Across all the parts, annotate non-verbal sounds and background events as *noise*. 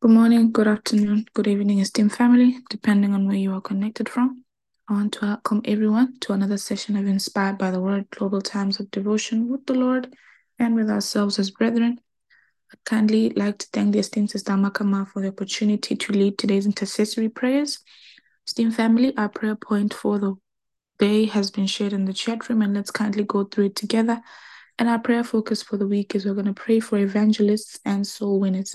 Good morning, good afternoon, good evening, esteemed family, depending on where you are connected from. I want to welcome everyone to another session of Inspired by the Word Global Times of Devotion with the Lord and with ourselves as brethren. I'd kindly like to thank the esteemed Sister Makama for the opportunity to lead today's intercessory prayers. Esteemed family, our prayer point for the day has been shared in the chat room, and let's kindly go through it together and our prayer focus for the week is we're going to pray for evangelists and soul winners.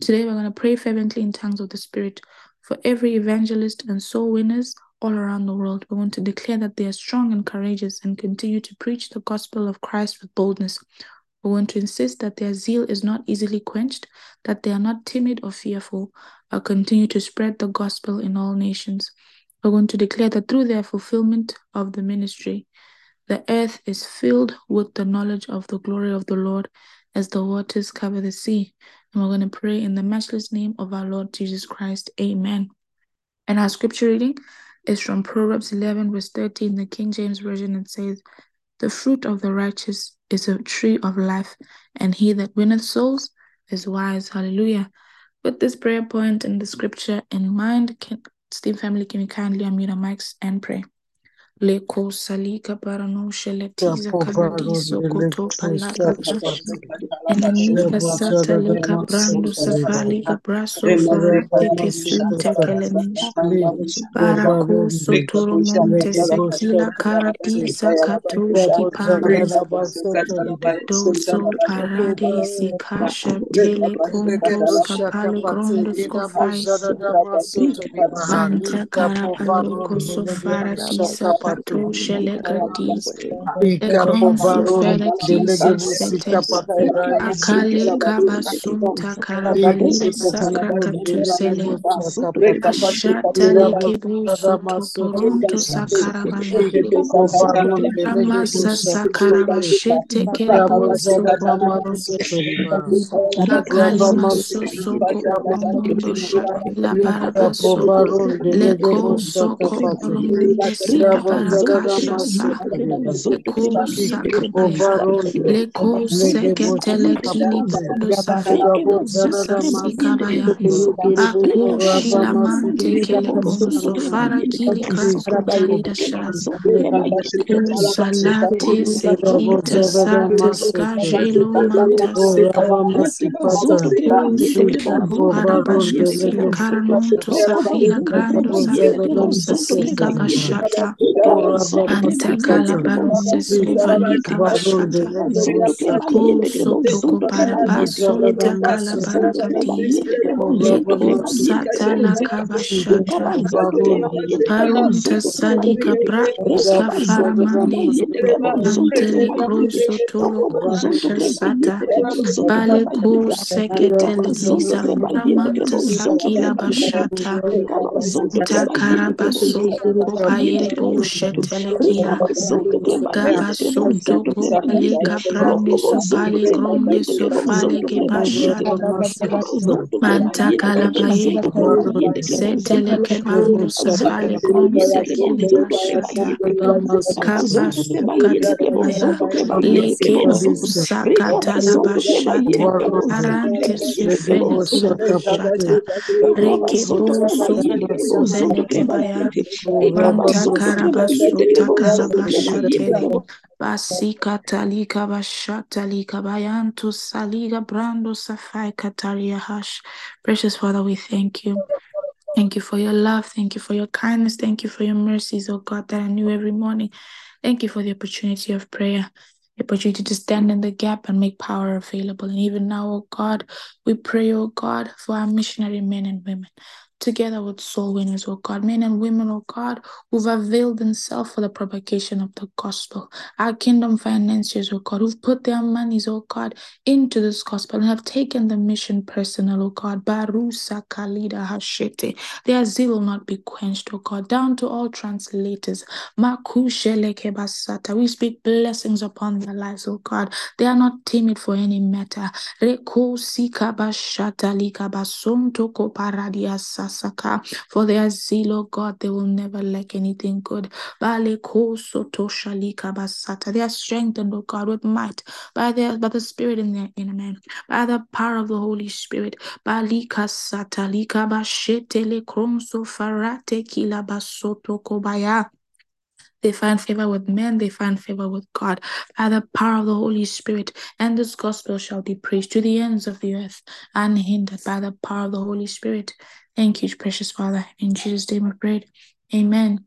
Today, we're going to pray fervently in tongues of the Spirit for every evangelist and soul winners all around the world. We want to declare that they are strong and courageous and continue to preach the gospel of Christ with boldness. We want to insist that their zeal is not easily quenched, that they are not timid or fearful, but continue to spread the gospel in all nations. We want to declare that through their fulfillment of the ministry, the earth is filled with the knowledge of the glory of the Lord as the waters cover the sea. And we're going to pray in the matchless name of our Lord Jesus Christ. Amen. And our scripture reading is from Proverbs 11, verse 13, the King James Version. It says, The fruit of the righteous is a tree of life, and he that winneth souls is wise. Hallelujah. With this prayer point and the scripture in mind, can, Steam family, can you kindly unmute our mics and pray? Leko salika barano sheletiza karadiso koto palaka enanika sata lika brando safali gabraso farate kesunte kelemesh barako sotoro monte sekila karadisa katoshki pare doso parade sikasha tele kontos kapale grondos kofais Manta karapaloko sofara tisa pato shele gradis. Ekronso fere kisa setes. Akale kabasunta karapalida sakrata tusele. Ashata leke buso toporonto sakarabaya. Amasa sakarabashete keleboso Akali maso soko promondo shakila barabaso leko soko promonde sika barakasha sa leko sakabaya leko seketele kili bando safika sasa sika baya ako shilamante kele bonso fara kili krasto talida shaz salate sekita sata skajelo manta seka Parabashka sila karanonto safila grando savedosa sika bashata antakala baronde suvalika bashata ko sotoko parabaso takala barakatis leko satala kabashata paronta salika brakuska faramande antele kroso tolo kubashasata bale ko seketele sisa faramanta sakila bashata kopayele bushetele kila gabasunto kopale kaprande supale gronde sufale gebashata manta kalabaye setele kebando sufale gronse kile bashata kabasukata maya leke busakata la bashate arante sufele kila bashata reke busu veneke baya. Manta basika talika bayantu saliga brando safai kataria hash precious father we thank you Thank you for your love. Thank you for your kindness. Thank you for your mercies, oh God, that I knew every morning. Thank you for the opportunity of prayer, the opportunity to stand in the gap and make power available. And even now, oh God, we pray, oh God, for our missionary men and women. Together with soul winners, oh God, men and women, oh God, who've availed themselves for the propagation of the gospel. Our kingdom financiers, oh God, who've put their monies, oh God, into this gospel and have taken the mission personal, oh God. Barusa Kalida Hashete. Their zeal will not be quenched, oh God. Down to all translators. We speak blessings upon their lives, oh God. They are not timid for any matter. Reko Sika Bashata Lika Basonto Koparadia For their zeal, O God, they will never lack anything good. They are strengthened, O God, with might by, their, by the Spirit in their inner man, by the power of the Holy Spirit. Satalika bashetele farate kila basoto kobaya. They find favor with men, they find favor with God by the power of the Holy Spirit. And this gospel shall be preached to the ends of the earth, unhindered by the power of the Holy Spirit. Thank you, precious Father. In Jesus' name we pray. Amen.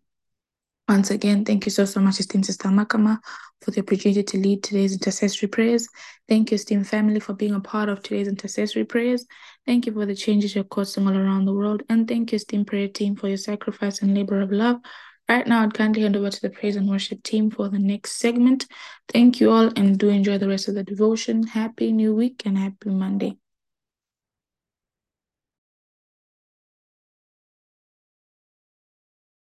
Once again, thank you so, so much, esteemed Sister Makama, for the opportunity to lead today's intercessory prayers. Thank you, esteemed family, for being a part of today's intercessory prayers. Thank you for the changes you're causing all around the world. And thank you, esteemed prayer team, for your sacrifice and labor of love. Right now, I'd kindly hand over to the praise and worship team for the next segment. Thank you all and do enjoy the rest of the devotion. Happy New Week and happy Monday.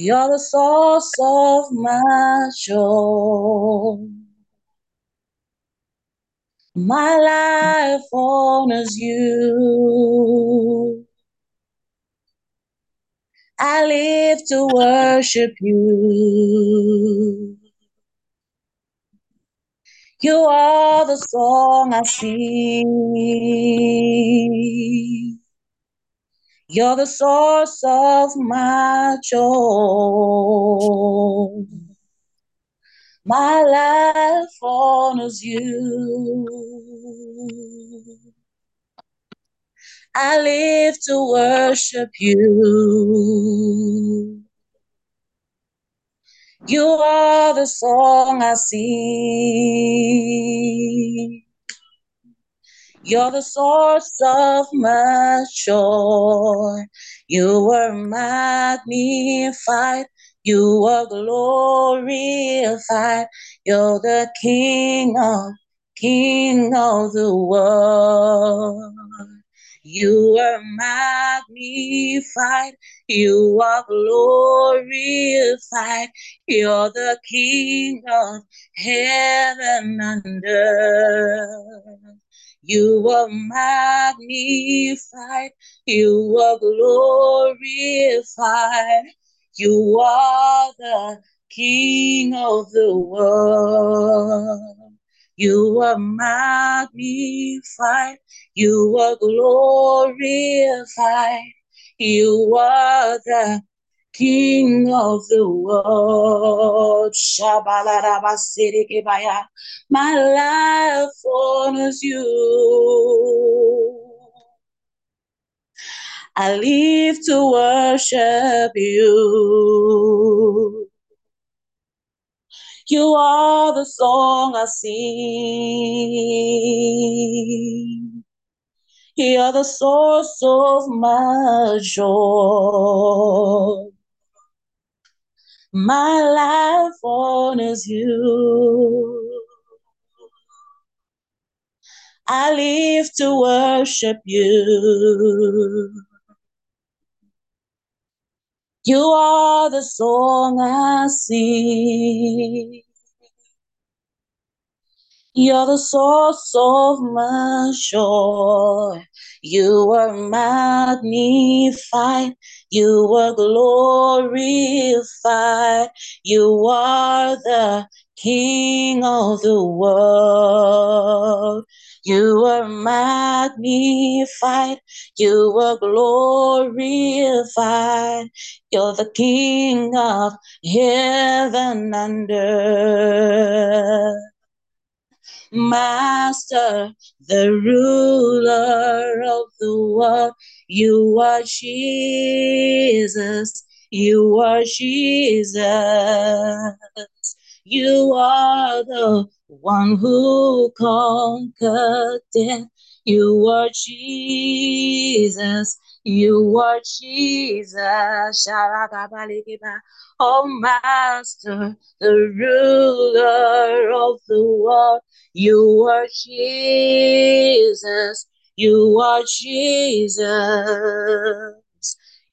You're the source of my joy. My life honors you. I live to worship you. You are the song I sing. You're the source of my joy. My life honors you. I live to worship you. You are the song I sing. You're the source of my joy. You are magnified. You are glorified. You're the King of King of the world. You are magnified. You are glorified. You're the King of heaven and earth. You are magnified. You are glorified. You are the King of the world. You are magnified. You are glorified. You are the King of the world. My life honors you. I live to worship you. You are the song I sing. You're the source of my joy. My life honors you. I live to worship you. You are the song I sing. You're the source of my joy. You are magnified. You are glorified. You are the King of the world. You are magnified. You are glorified. You're the King of heaven and earth. Master, the ruler of the world. You are Jesus. You are Jesus. You are the one who conquered death. You are Jesus. You are Jesus, oh Master, the ruler of the world. You are Jesus, you are Jesus.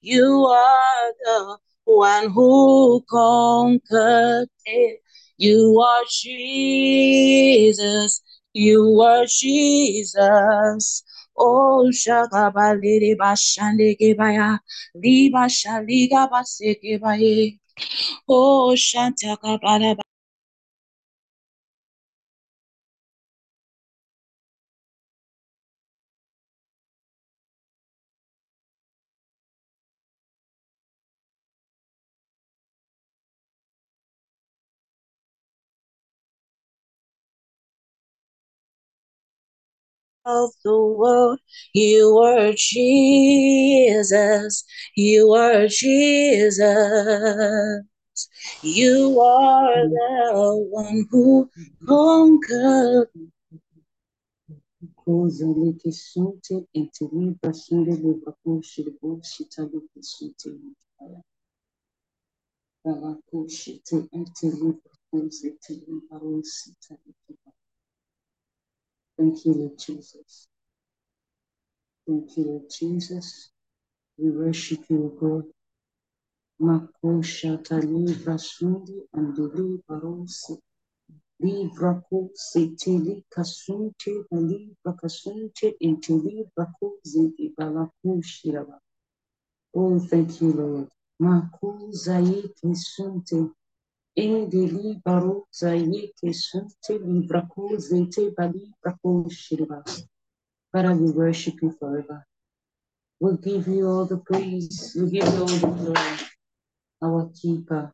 You are the one who conquered it. You are Jesus. You are Jesus. Oh, Shagaba Lady Bashande Gebaya, Liba Shaliga Baseke. Oh, of the world. You are Jesus. You are Jesus. You are the one who conquered. Koza leke sunte ente libra sunde libra kushi libo shita leke sunte libra. Bala kushi te ente libra kuzi te libra sita libra. Thank you, Lord Jesus. Thank you, Lord Jesus. We worship you, God. Mako shata libra sundi and libra rosi. Libra kuzi te lika sunte libra kasunte ente libra kuzi ibala kushi laba. Oh, thank you, Lord. Makuza yeke sunte. Indeli baruza yeke sunte librakuze te bali brakushiriba. Father, we worship you forever. We'll give you all the praise. We'll give you all the glory. Our keeper,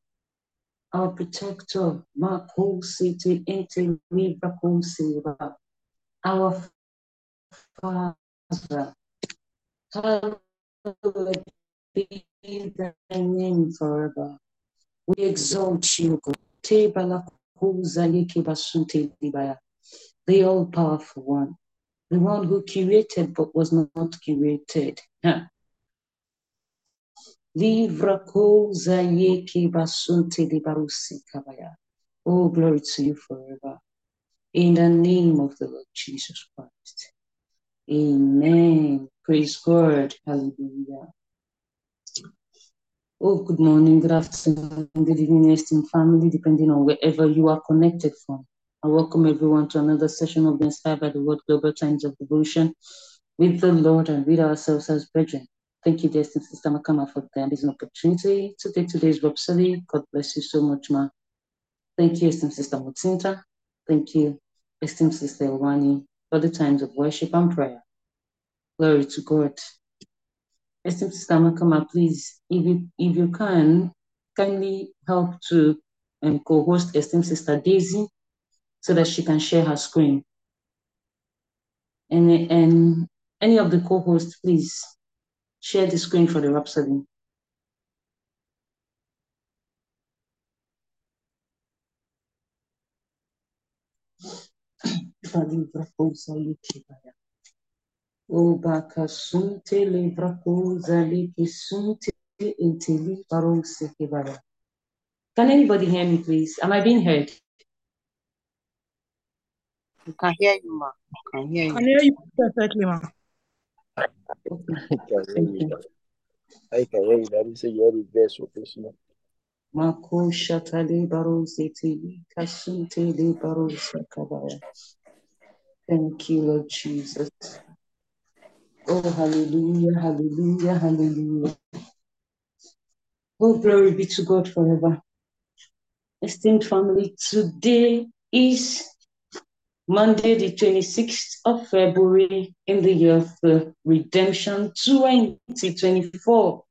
our protector, Makuze te ente librakushiriba. Our Father, hallowed be thy name forever. We exalt you, God. The all powerful one, the one who curated but was not curated. Oh, glory to you forever. In the name of the Lord Jesus Christ. Amen. Praise God. Hallelujah. Oh, good morning, good afternoon, good evening, esteemed family, depending on wherever you are connected from. I welcome everyone to another session of the Inspired by the Word Global Times of Devotion with the Lord and with ourselves as brethren. Thank you, dear Sister Makama, for amazing opportunity to take today's study. God bless you so much, ma. Thank you, esteemed Sister Mutsinta. Thank you, esteemed Sister Elwani, for the times of worship and prayer. Glory to God. Esteemed Sister Makama, please, if you if you can, kindly help to um, co-host esteemed Sister Daisy so that she can share her screen. And, and any of the co-hosts, please share the screen for the Rhapsody. O bakasunte livra cosa likisunte inteli barose kibaya. Can anybody hear me, please? Am I being heard? We can hear you, ma. We can hear you. Can you. hear you perfectly, ma. Okay. I can hear Thank you. you. Daddy. I can hear you. Daddy say you are the best for personal. Mako shatali barose teli kasunte li barose kabaya. Thank you, Lord Jesus. Oh, hallelujah, hallelujah, hallelujah. Oh, glory be to God forever. Esteemed family, today is Monday, the 26th of February in the year of the redemption 2024.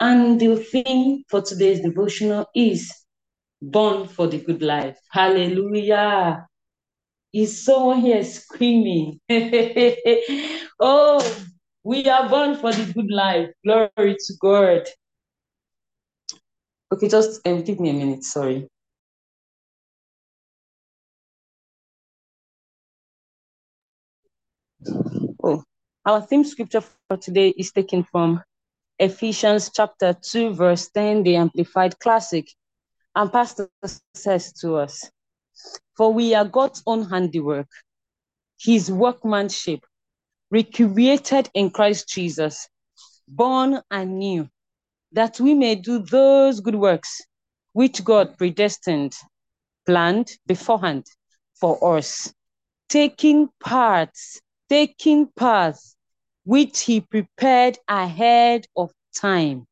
And the theme for today's devotional is Born for the Good Life. Hallelujah. Is someone here screaming? *laughs* oh, we are born for the good life. Glory to God. Okay, just um, give me a minute. Sorry. Oh, Our theme scripture for today is taken from Ephesians chapter 2, verse 10, the Amplified Classic. And Pastor says to us, For we are God's own handiwork, his workmanship, recreated in Christ Jesus, born anew, that we may do those good works which God predestined, planned beforehand for us, taking parts, taking paths which he prepared ahead of time.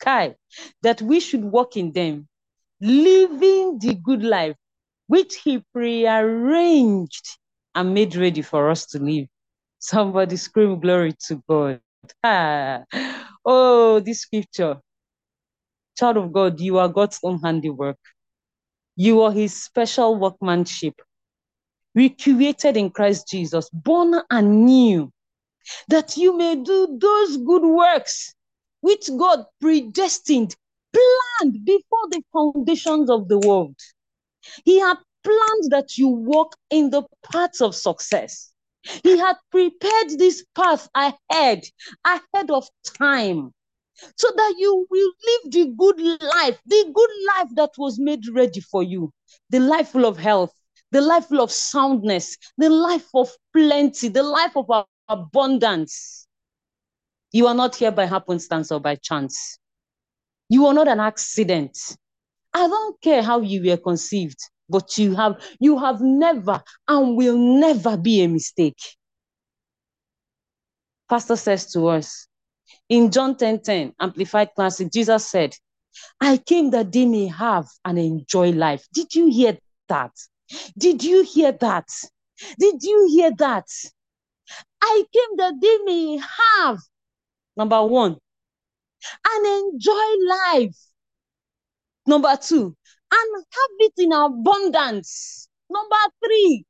Kai, that we should walk in them, living the good life which he prearranged and made ready for us to live. Somebody scream glory to God. Ah. Oh, this scripture. Child of God, you are God's own handiwork. You are his special workmanship, recreated in Christ Jesus, born anew, that you may do those good works which God predestined, planned before the foundations of the world. He had planned that you walk in the paths of success. He had prepared this path ahead, ahead of time, so that you will live the good life, the good life that was made ready for you, the life full of health, the life full of soundness, the life of plenty, the life of abundance. You are not here by happenstance or by chance. You are not an accident. I don't care how you were conceived, but you have you have never and will never be a mistake. Pastor says to us in John 10 10, Amplified Classic, Jesus said, I came that they may have and enjoy life. Did you hear that? Did you hear that? Did you hear that? I came that they may have, number one, and enjoy life. Number two, and have it in abundance. Number three,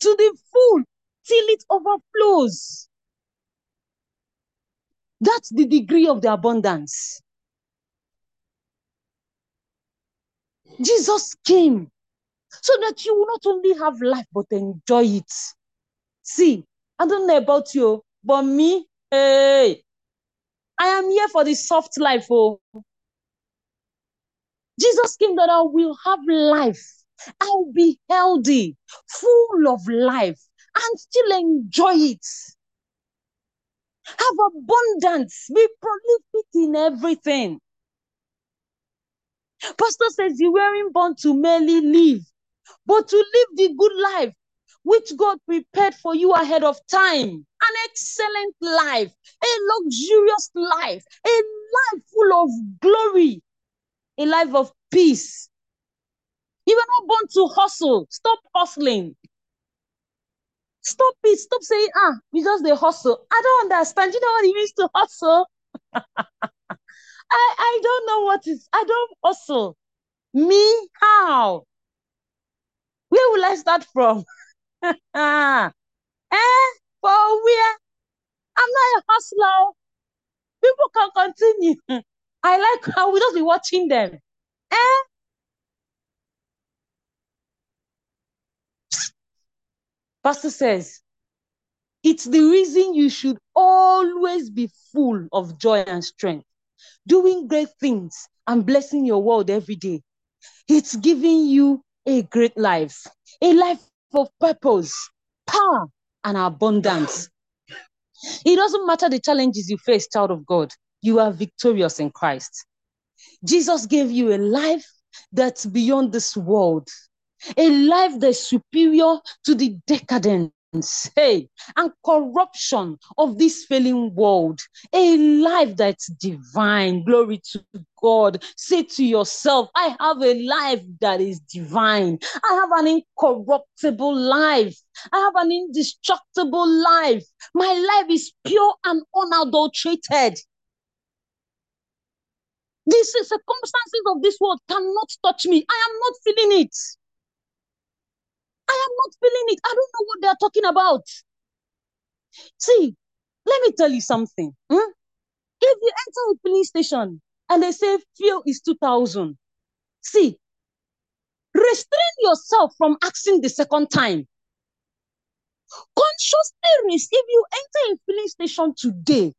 to the full till it overflows. That's the degree of the abundance. Jesus came so that you will not only have life but enjoy it. See, I don't know about you, but me, hey, I am here for the soft life. Oh, Jesus came that I will have life. I'll be healthy, full of life, and still enjoy it. Have abundance, be prolific in everything. Pastor says you weren't born to merely live, but to live the good life which God prepared for you ahead of time. An excellent life, a luxurious life, a life full of glory, a life of peace. You were not born to hustle. Stop hustling. Stop it. Stop saying, ah, we just the hustle. I don't understand. You know what it means to hustle? *laughs* I, I don't know what is. I don't hustle. Me? How? Where will I start from? *laughs* eh? For where? I'm not a hustler. People can continue. *laughs* I like how we just be watching them. Eh? Pastor says, it's the reason you should always be full of joy and strength, doing great things and blessing your world every day. It's giving you a great life, a life of purpose, power, and abundance. It doesn't matter the challenges you face, child of God, you are victorious in Christ. Jesus gave you a life that's beyond this world, a life that's superior to the decadence, hey, and corruption of this failing world, a life that's divine. Glory to God. Say to yourself, I have a life that is divine. I have an incorruptible life. I have an indestructible life. My life is pure and unadulterated. These circumstances of this world cannot touch me. I am not feeling it. I am not feeling it. I don't know what they are talking about. See, let me tell you something. Hmm? If you enter a police station and they say fuel is 2000, see, restrain yourself from asking the second time. Consciously receive. If you enter a filling station today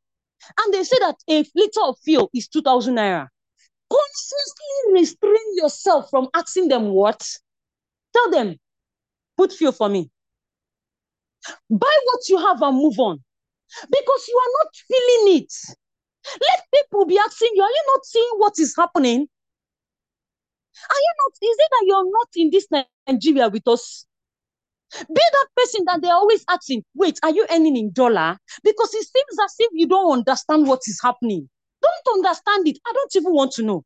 and they say that a liter of fuel is 2,000 naira, consciously restrain yourself from asking them what? Tell them, put fuel for me. Buy what you have and move on because you are not feeling it. Let people be asking you, are you not seeing what is happening? Are you not? Is it that you're not in this Nigeria with us? Be that person that they're always asking, wait, are you earning in dollar? Because it seems as if you don't understand what is happening. Don't understand it. I don't even want to know.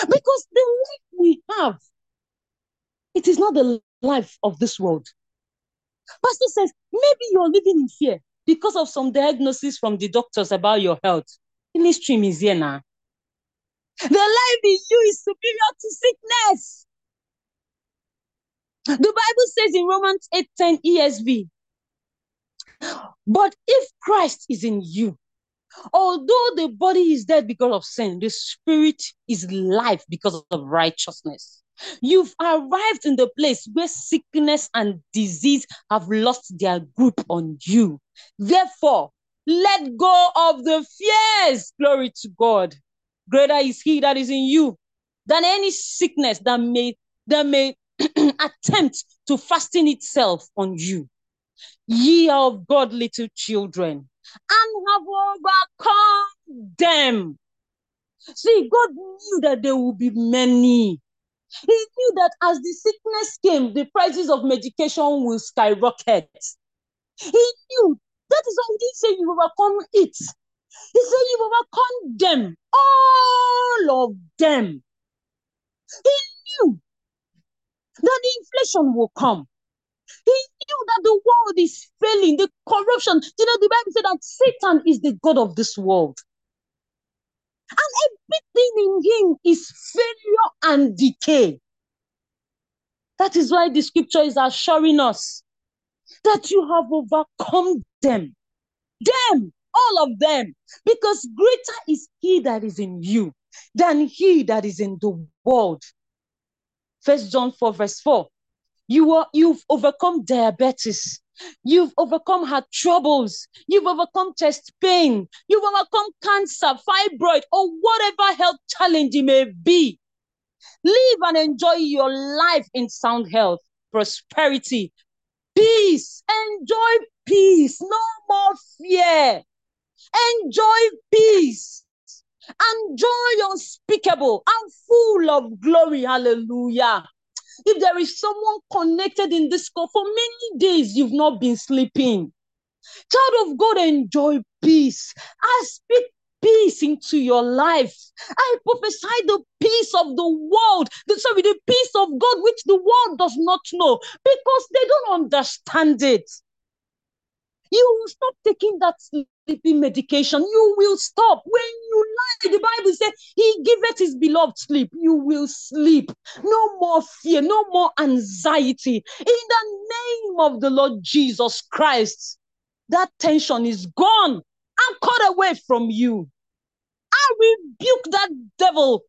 Because the life we have, it is not the life of this world. Pastor says, maybe you're living in fear because of some diagnosis from the doctors about your health. Stream is here now. The life in you is superior to sickness. The Bible says in Romans 8:10 ESV, but if Christ is in you, although the body is dead because of sin, the spirit is life because of righteousness. You've arrived in the place where sickness and disease have lost their grip on you. Therefore, let go of the fears. Glory to God. Greater is he that is in you than any sickness that may that may *clears throat* attempt to fasten itself on you. Ye are of God, little children, and have overcome them. See, God knew that there will be many. He knew that as the sickness came, the prices of medication will skyrocket. He knew that is why he say you overcome it. He said you overcome them, all of them. He knew that the inflation will come. He knew that the world is failing, the corruption. You know, the Bible said that Satan is the God of this world. And everything in him is failure and decay. That is why the scripture is assuring us that you have overcome them. Them, all of them. Because greater is he that is in you than he that is in the world. First John 4, verse 4. You are you've overcome diabetes. You've overcome heart troubles. You've overcome chest pain. You've overcome cancer, fibroid, or whatever health challenge it may be. Live and enjoy your life in sound health, prosperity, peace. Enjoy peace. No more fear. Enjoy peace and joy unspeakable and full of glory. Hallelujah. If there is someone connected in this call for many days, you've not been sleeping. Child of God, enjoy peace. I speak peace into your life. I prophesy the peace of the world, the, sorry, the peace of God, which the world does not know because they don't understand it. You will stop taking that sleeping medication. You will stop. When you lie, the Bible says, He giveth His beloved sleep. You will sleep. No more fear, no more anxiety. In the name of the Lord Jesus Christ, that tension is gone and cut away from you. I rebuke that devil,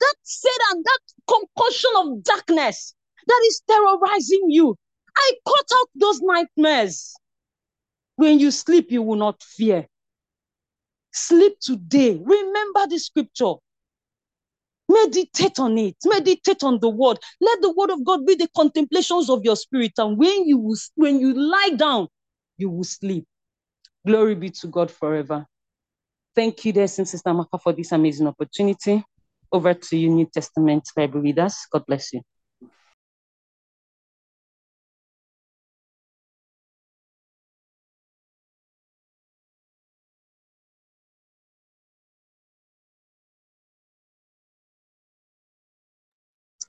that Satan, that concussion of darkness that is terrorizing you. I cut out those nightmares. When you sleep, you will not fear. Sleep today. Remember the scripture. Meditate on it. Meditate on the word. Let the word of God be the contemplations of your spirit. And when you will, when you lie down, you will sleep. Glory be to God forever. Thank you, dear Sister Maka, for this amazing opportunity. Over to you, New Testament Bible readers. God bless you.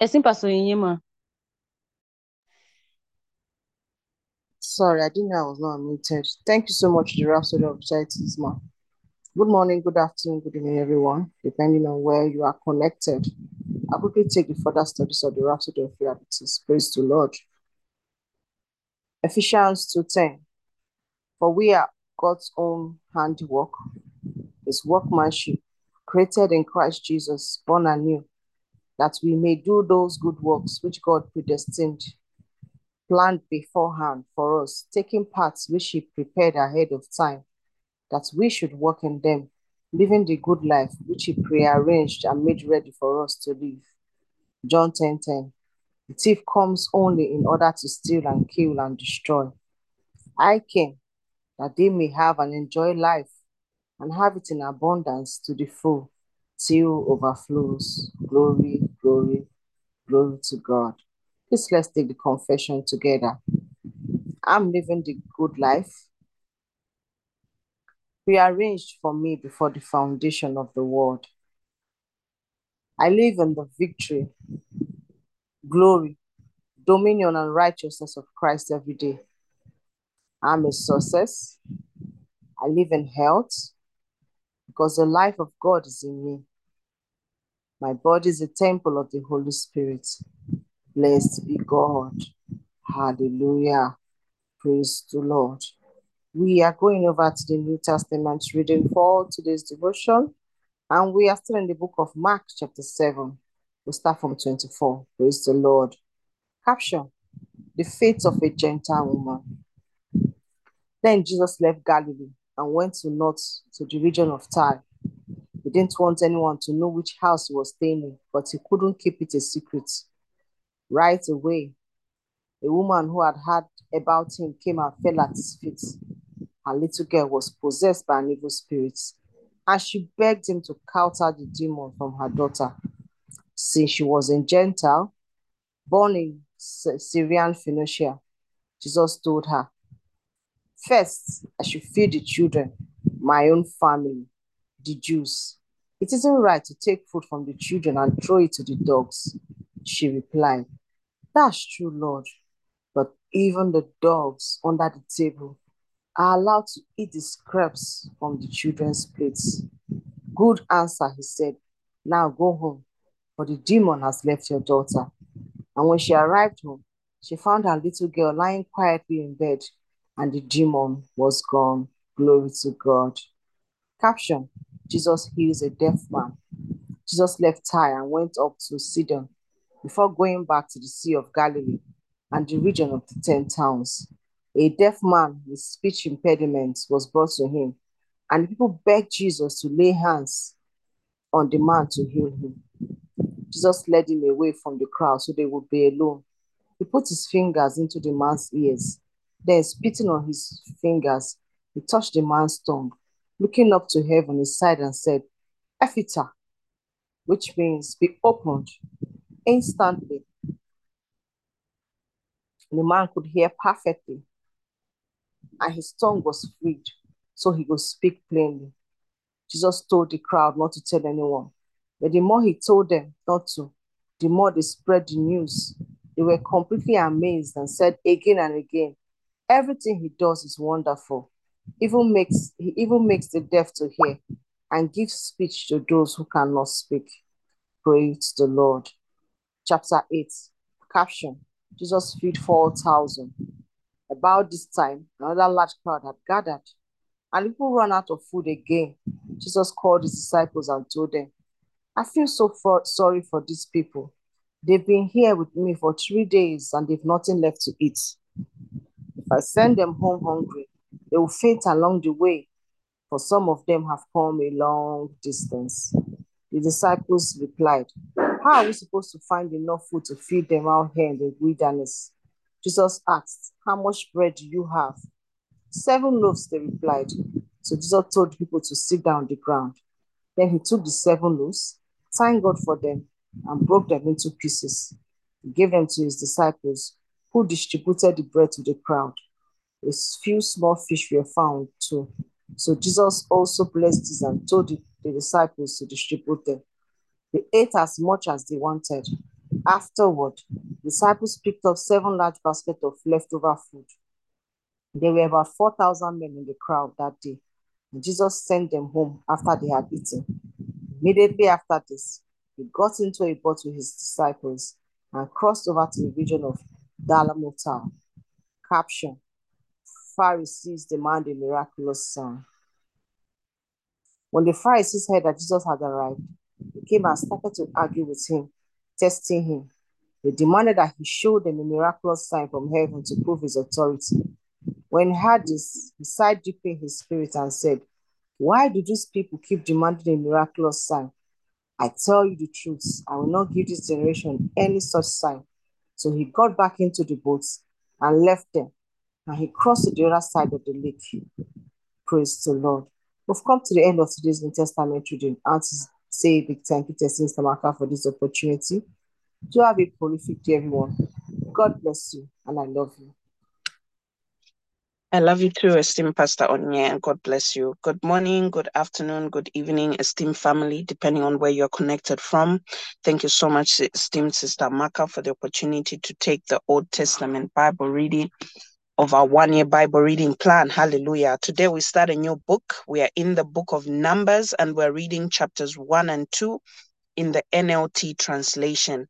Ẹ̀sìn Pastor Inyema. Sorry, I didn't know I was not unmuted. Thank you so much, the Rhapsody of Realities, ma. Good morning, good afternoon, good evening, everyone, depending on where you are connected. I'll quickly take the further studies of the Rhapsody of Realities. Praise to Lord. Ephesians 2.10 For we are God's own handiwork, his workmanship, created in Christ Jesus, born anew, that we may do those good works which God predestined, planned beforehand for us, taking parts which He prepared ahead of time, that we should walk in them, living the good life which He prearranged and made ready for us to live. John 10 10. The thief comes only in order to steal and kill and destroy. I came that they may have and enjoy life and have it in abundance to the full till overflows. Glory, glory, glory to God. Please let's take the confession together. I'm living the good life prearranged for me before the foundation of the world. I live in the victory, glory, dominion, and righteousness of Christ every day. I'm a success. I live in health because the life of God is in me. My body is a temple of the Holy Spirit. Blessed be God. Hallelujah. Praise the Lord. We are going over to the New Testament reading for today's devotion, and we are still in the book of Mark, chapter 7. We'll start from 24. Praise the Lord. Caption The fate of a Gentile woman. Then Jesus left Galilee and went to north to the region of Tyre. He didn't want anyone to know which house he was staying in, but he couldn't keep it a secret. Right away, a woman who had heard about him came and fell at his feet. Her little girl was possessed by an evil spirit, and she begged him to cast out the demon from her daughter. Since she was a Gentile, born in Syrian Phoenicia, Jesus told her, First, I should feed the children, my own family, the Jews. It isn't right to take food from the children and throw it to the dogs. She replied, That's true, Lord. But even the dogs under the table are allowed to eat the scraps from the children's plates. Good answer, he said. Now go home, for the demon has left your daughter. And when she arrived home, she found her little girl lying quietly in bed, and the demon was gone. Glory to God. Caption Jesus heals a deaf man. Jesus left Tyre and went up to Sidon before going back to the Sea of Galilee and the region of the Ten Towns. A deaf man with speech impediments was brought to him, and people begged Jesus to lay hands on the man to heal him. Jesus led him away from the crowd so they would be alone. He put his fingers into the man's ears. Then, spitting on his fingers, he touched the man's tongue. Looking up to heaven, he sighed and said, Ephphatha, which means be opened. Instantly, the man could hear perfectly, and his tongue was freed, so he could speak plainly. Jesus told the crowd not to tell anyone, but the more he told them not to, the more they spread the news. They were completely amazed and said again and again, Everything he does is wonderful. Even makes he even makes the deaf to hear and gives speech to those who cannot speak. Praise the Lord. Chapter 8. Caption Jesus feed 4,000. About this time, another large crowd had gathered, and people ran out of food again. Jesus called his disciples and told them, I feel so for, sorry for these people. They've been here with me for three days and they've nothing left to eat. If I send them home hungry, they will faint along the way, for some of them have come a long distance. The disciples replied, How are we supposed to find enough food to feed them out here in the wilderness? Jesus asked, How much bread do you have? Seven loaves, they replied. So Jesus told people to sit down on the ground. Then he took the seven loaves, thanked God for them, and broke them into pieces. He gave them to his disciples, who distributed the bread to the crowd. A few small fish were found too. So Jesus also blessed these and told the, the disciples to distribute them. They ate as much as they wanted. Afterward, disciples picked up seven large baskets of leftover food. There were about 4,000 men in the crowd that day. And Jesus sent them home after they had eaten. Immediately after this, he got into a boat with his disciples and crossed over to the region of Dalmanutha. Caption Pharisees demand a miraculous sign. When the Pharisees heard that Jesus had arrived, they came and started to argue with him. testing him. They demanded that he show them a miraculous sign from heaven to prove his authority. When he heard this, he sighed deeply in his spirit and said, Why do these people keep demanding a miraculous sign? I tell you the truth, I will not give this generation any such sign. So he got back into the boats and left them, and he crossed to the other side of the lake. Praise the Lord. We've come to the end of today's New Testament reading. And to say a big thank you to Sister Marka for this opportunity. Do have a prolific day, everyone. God bless you, and I love you. I love you too, esteemed Pastor Onye, and God bless you. Good morning, good afternoon, good evening, esteemed family, depending on where you're connected from. Thank you so much, esteemed Sister Maka, for the opportunity to take the Old Testament Bible reading of our one year Bible reading plan. Hallelujah. Today we start a new book. We are in the book of Numbers and we're reading chapters 1 and 2 in the NLT translation.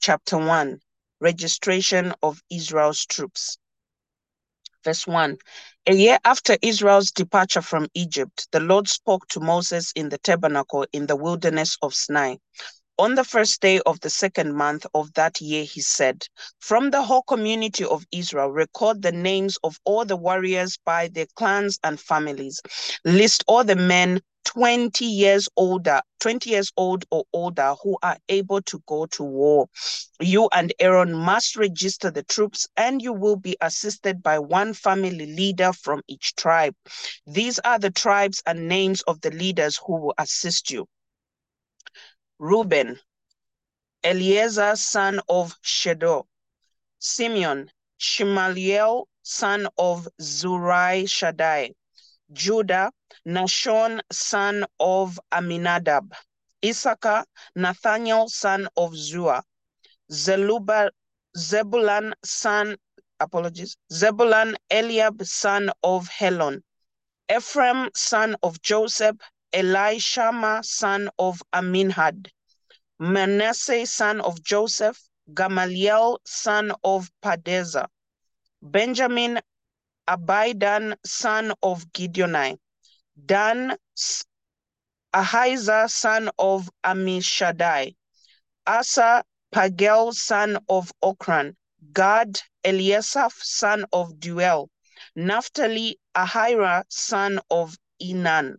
Chapter 1 Registration of Israel's Troops. Verse 1 A year after Israel's departure from Egypt, the Lord spoke to Moses in the tabernacle in the wilderness of Sinai. On the first day of the second month of that year, he said, From the whole community of Israel, record the names of all the warriors by their clans and families. List all the men 20 years older, 20 years old or older who are able to go to war. You and Aaron must register the troops and you will be assisted by one family leader from each tribe. These are the tribes and names of the leaders who will assist you. Reuben, Eliezer son of Shedor, Simeon, Shemaliel son of Zurai Shaddai, Judah, Nahshon son of Aminadab, Issachar, Nathaniel son of Zua, Zeluba, Zebulun son, apologies, Zebulun Eliab son of Helon, Ephraim son of Joseph, Elishama son of Aminhad, Manasseh son of Joseph, Gamaliel son of Padeza, Benjamin Abidan son of Gideoni, Dan Ahiezer son of Amishadai, Asa Pagel son of Ocran, Gad Eliasaph son of Deuel, Naphtali Ahira son of Enan.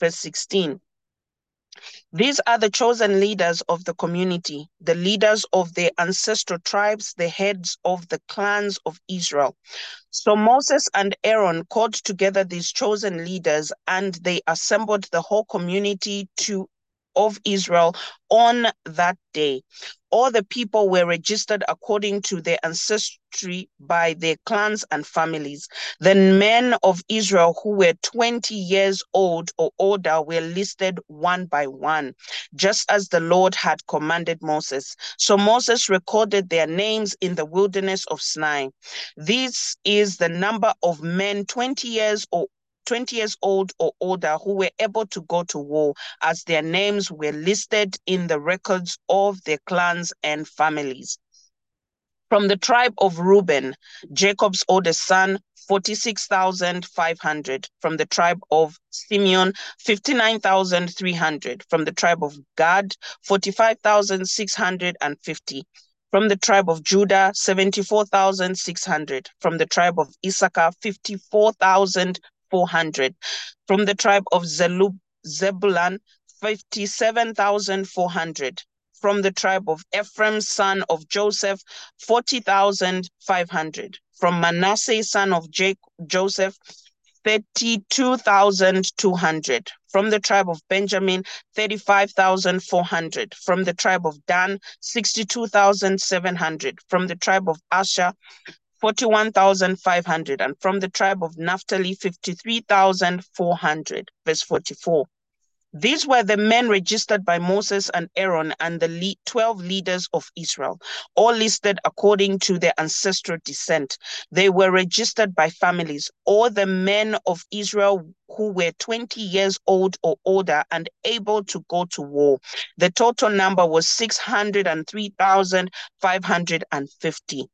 Verse 16. These are the chosen leaders of the community, the leaders of their ancestral tribes, the heads of the clans of Israel. So Moses and Aaron called together these chosen leaders and they assembled the whole community to of Israel on that day. All the people were registered according to their ancestry by their clans and families. The men of Israel who were 20 years old or older were listed one by one, just as the Lord had commanded Moses. So Moses recorded their names in the wilderness of Sinai. This is the number of men 20 years or 20 years old or older who were able to go to war, as their names were listed in the records of their clans and families. From the tribe of Reuben, Jacob's oldest son, 46,500. From the tribe of Simeon, 59,300. From the tribe of Gad, 45,650. From the tribe of Judah, 74,600. From the tribe of Issachar, 54,000 400. From the tribe of Zelub, Zebulun, 57,400. From the tribe of Ephraim, son of Joseph, 40,500. From Manasseh, son of Jake, Joseph, 32,200. From the tribe of Benjamin, 35,400. From the tribe of Dan, 62,700. From the tribe of Asher, 41,500, and from the tribe of Naphtali, 53,400. Verse 44. These were the men registered by Moses and Aaron and the 12 leaders of Israel, all listed according to their ancestral descent. They were registered by families, all the men of Israel who were 20 years old or older and able to go to war. The total number was 603,550.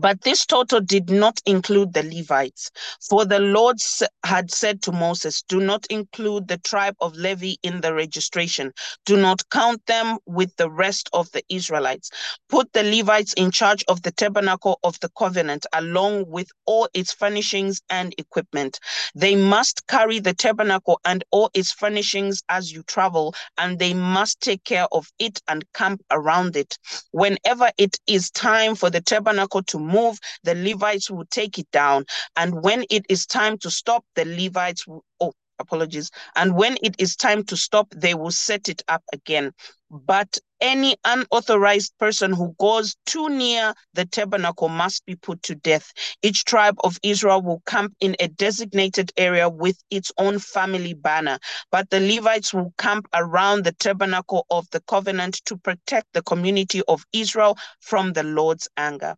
But this total did not include the Levites. For the Lord had said to Moses, Do not include the tribe of Levi in the registration. Do not count them with the rest of the Israelites. Put the Levites in charge of the tabernacle of the covenant, along with all its furnishings and equipment. They must carry the tabernacle and all its furnishings as you travel, and they must take care of it and camp around it. Whenever it is time for the tabernacle to move, the Levites will take it down. And when it is time to stop, the Levites will, oh, apologies. And when it is time to stop, they will set it up again. But any unauthorized person who goes too near the tabernacle must be put to death. Each tribe of Israel will camp in a designated area with its own family banner, but the Levites will camp around the tabernacle of the covenant to protect the community of Israel from the Lord's anger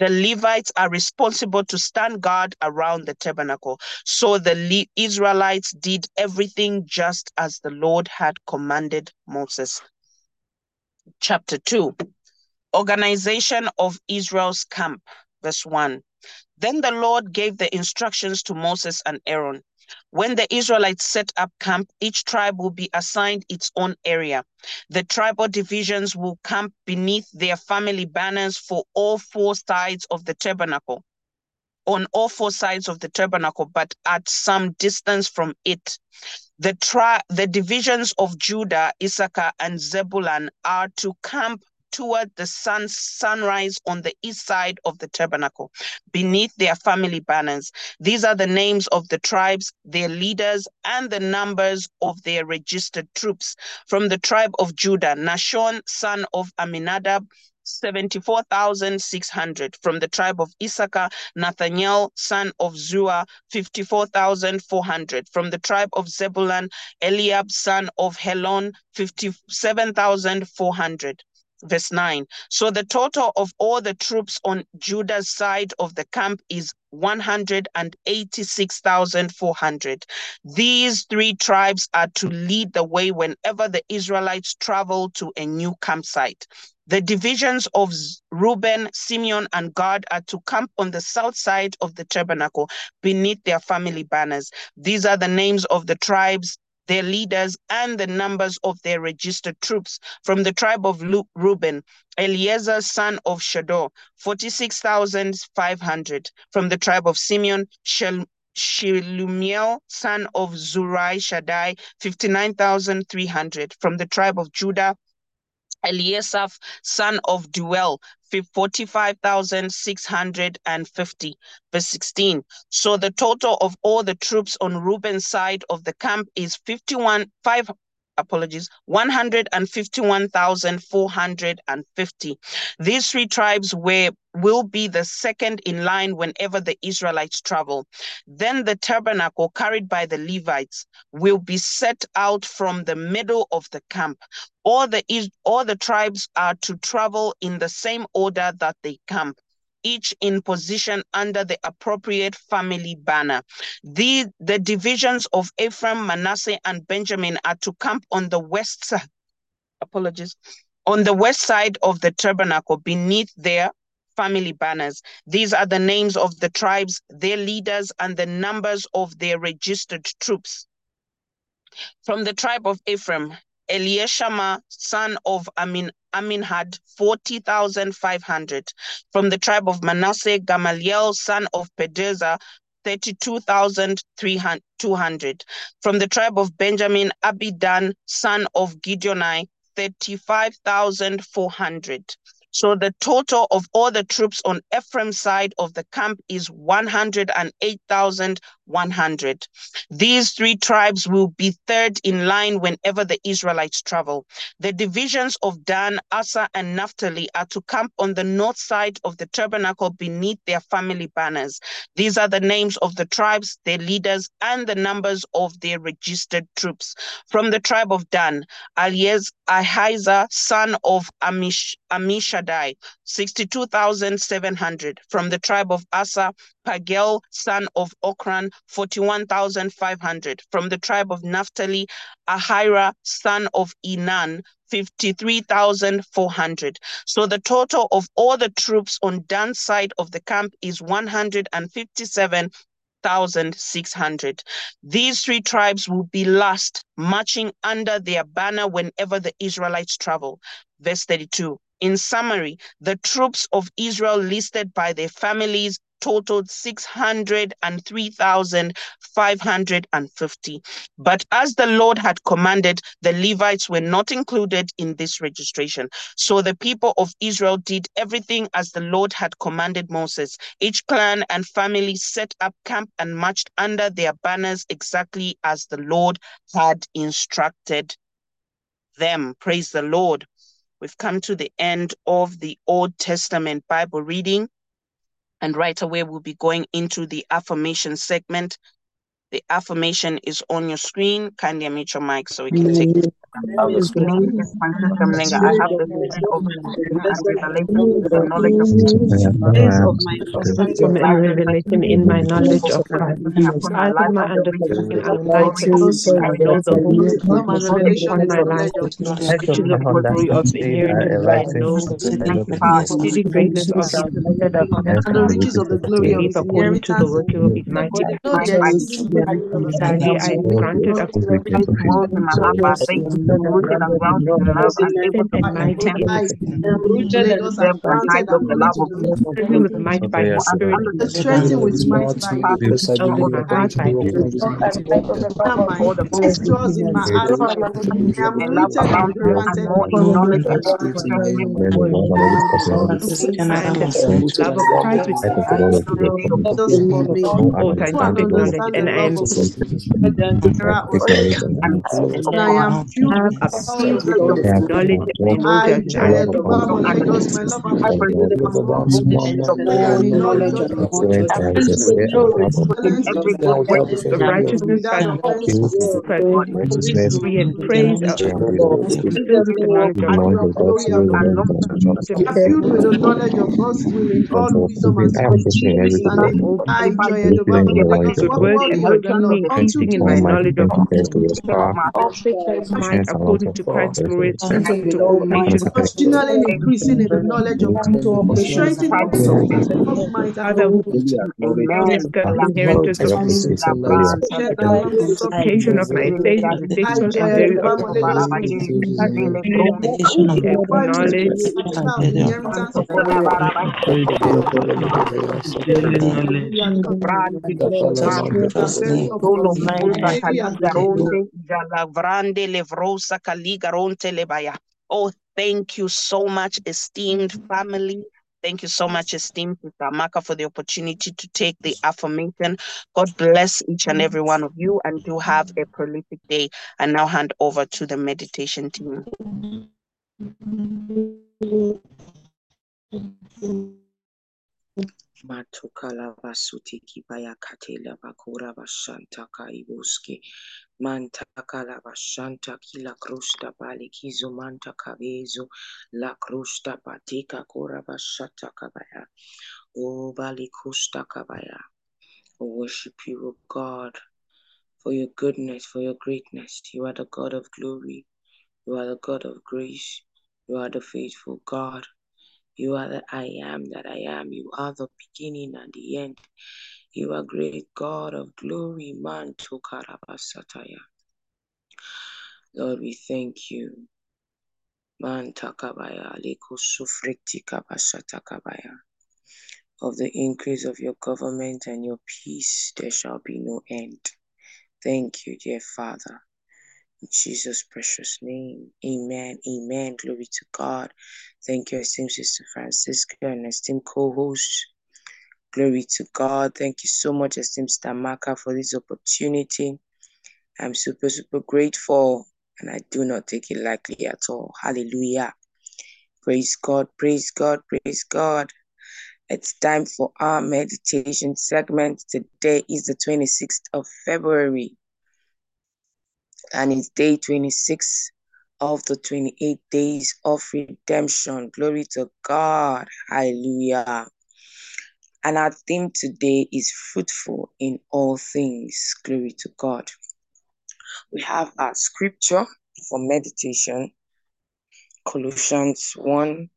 the Levites are responsible to stand guard around the tabernacle. So the Le- Israelites did everything just as the Lord had commanded Moses. Chapter 2 Organization of Israel's camp, verse 1. Then the Lord gave the instructions to Moses and Aaron. When the Israelites set up camp, each tribe will be assigned its own area. The tribal divisions will camp beneath their family banners for all four sides of the tabernacle, on all four sides of the tabernacle, but at some distance from it. The, tri- the divisions of Judah, Issachar, and Zebulun are to camp toward the sun sunrise on the east side of the tabernacle beneath their family banners. These are the names of the tribes their leaders and the numbers of their registered troops. From the tribe of judah nahshon son of Aminadab, 74,600 from the tribe of Issachar, Nathaniel, son of Zuar, 54,400 from the tribe of Zebulun, Eliab, son of Helon, 57,400 verse 9. So the total of all the troops on Judah's side of the camp is 186,400. These three tribes are to lead the way whenever the Israelites travel to a new campsite. The divisions of Reuben, Simeon, and Gad are to camp on the south side of the tabernacle beneath their family banners. These are the names of the tribes their leaders, and the numbers of their registered troops. From the tribe of Reuben, Eliezer, son of Shador, 46,500. From the tribe of Simeon, Shel Shelumiel, son of Zurai Shaddai, 59,300. From the tribe of Judah, Eliasaph, son of Deuel, 45,650. Verse 16. So the total of all the troops on Reuben's side of the camp is 51, 5, apologies, 151,450. These three tribes were will be the second in line whenever the Israelites travel. Then the tabernacle carried by the Levites will be set out from the middle of the camp. All the all the tribes are to travel in the same order that they camp each in position under the appropriate family banner. The, the divisions of Ephraim, Manasseh, and Benjamin are to camp on the west side. Apologies. On the west side of the tabernacle beneath their family banners. These are the names of the tribes, their leaders, and the numbers of their registered troops. From the tribe of Ephraim, Eliashama, son of Amin, Amin had 40,500. From the tribe of Manasseh, Gamaliel, son of Pedeza, 32,200. From the tribe of Benjamin, Abidan, son of Gideonai, 35,400. So the total of all the troops on Ephraim's side of the camp is 108,100. These three tribes will be third in line whenever the Israelites travel. The divisions of Dan, Aser, and Naphtali are to camp on the north side of the tabernacle beneath their family banners. These are the names of the tribes, their leaders, and the numbers of their registered troops. From the tribe of Dan, Aliez, Ahiezer, son of Amish, Amisha Shaddai, 62,700. From the tribe of Aser, Pagel, son of Ocran, 41,500. From the tribe of Naphtali, Ahira, son of Enan, 53,400. So the total of all the troops on Dan's side of the camp is 157,600. These three tribes will be last, marching under their banner whenever the Israelites travel. Verse 32. In summary, the troops of Israel listed by their families totaled 603,550. But as the Lord had commanded, the Levites were not included in this registration. So the people of Israel did everything as the Lord had commanded Moses. Each clan and family set up camp and marched under their banners exactly as the Lord had instructed them. Praise the Lord. We've come to the end of the Old Testament Bible reading. And right away, we'll be going into the affirmation segment. The affirmation is on your screen. Kindly unmute your mic so we can take it. I have the spirit of and revelation the knowledge of Christ. Wisdom and revelation in my knowledge of. I the upon my life, which is the glory of the inheritance I know, the greatness of the riches of the glory of according to the working of his mighty. I am granted a great wealth in my life. I thank you rooted and grounded in love and able to and mighty in eyes, the rooted and deserve of the love of strengthened with might by his spirit, strengthened with might by his of my heart by his all the textures in my heart. I am rooted and planted more in knowledge and and love of Christ with all scientific and I am and I am filled with appealed with the knowledge and I emotion joy at the bottom of my doors, my love and my knowledge of the righteousness by free and praise of filled with the knowledge of I'm filled with the knowledge of God's will in all wisdom and spiritual understanding. I joy the bottom of my doors. good work and working increasing in my knowledge of mind according to Christ's glory to all nations. Continually increasing in the knowledge of God. Strengthening God's might Father, who is the inheritance of the occasion of my faith, faithful and very Oh, thank you so much, esteemed family. Thank you so much, esteemed Amaka, for the opportunity to take the affirmation. God bless each and every one of you, and do have a prolific day. And now hand over to the meditation team. Matukala basuti kibaya katela bakura bashanta kaibuski manta kala bashanta kila krusta bali kizo manta kabezo la krusta patika kura bashata kabaya o bali kusta kabaya we worship you o God for your goodness for your greatness. You are the God of glory. You are the God of grace. You are the faithful God. You are the I am that I am. You are the beginning and the end. You are great God of glory, man tokarabasataya. Lord, we thank you. Man takabaya. Of the increase of your government and your peace, there shall be no end. Thank you, dear Father. In Jesus' precious name. Amen. Amen. Glory to God. Thank you, esteemed Sister Francisca and esteemed co-host. Glory to God. Thank you so much, esteemed Sister Maka, for this opportunity. I'm super, super grateful and I do not take it lightly at all. Hallelujah. Praise God, praise God, praise God. It's time for our meditation segment. Today is the 26th of February and it's day 26 of the 28 days of redemption. Glory to God. Hallelujah. And our theme today is fruitful in all things. Glory to God. We have our scripture for meditation, Colossians 1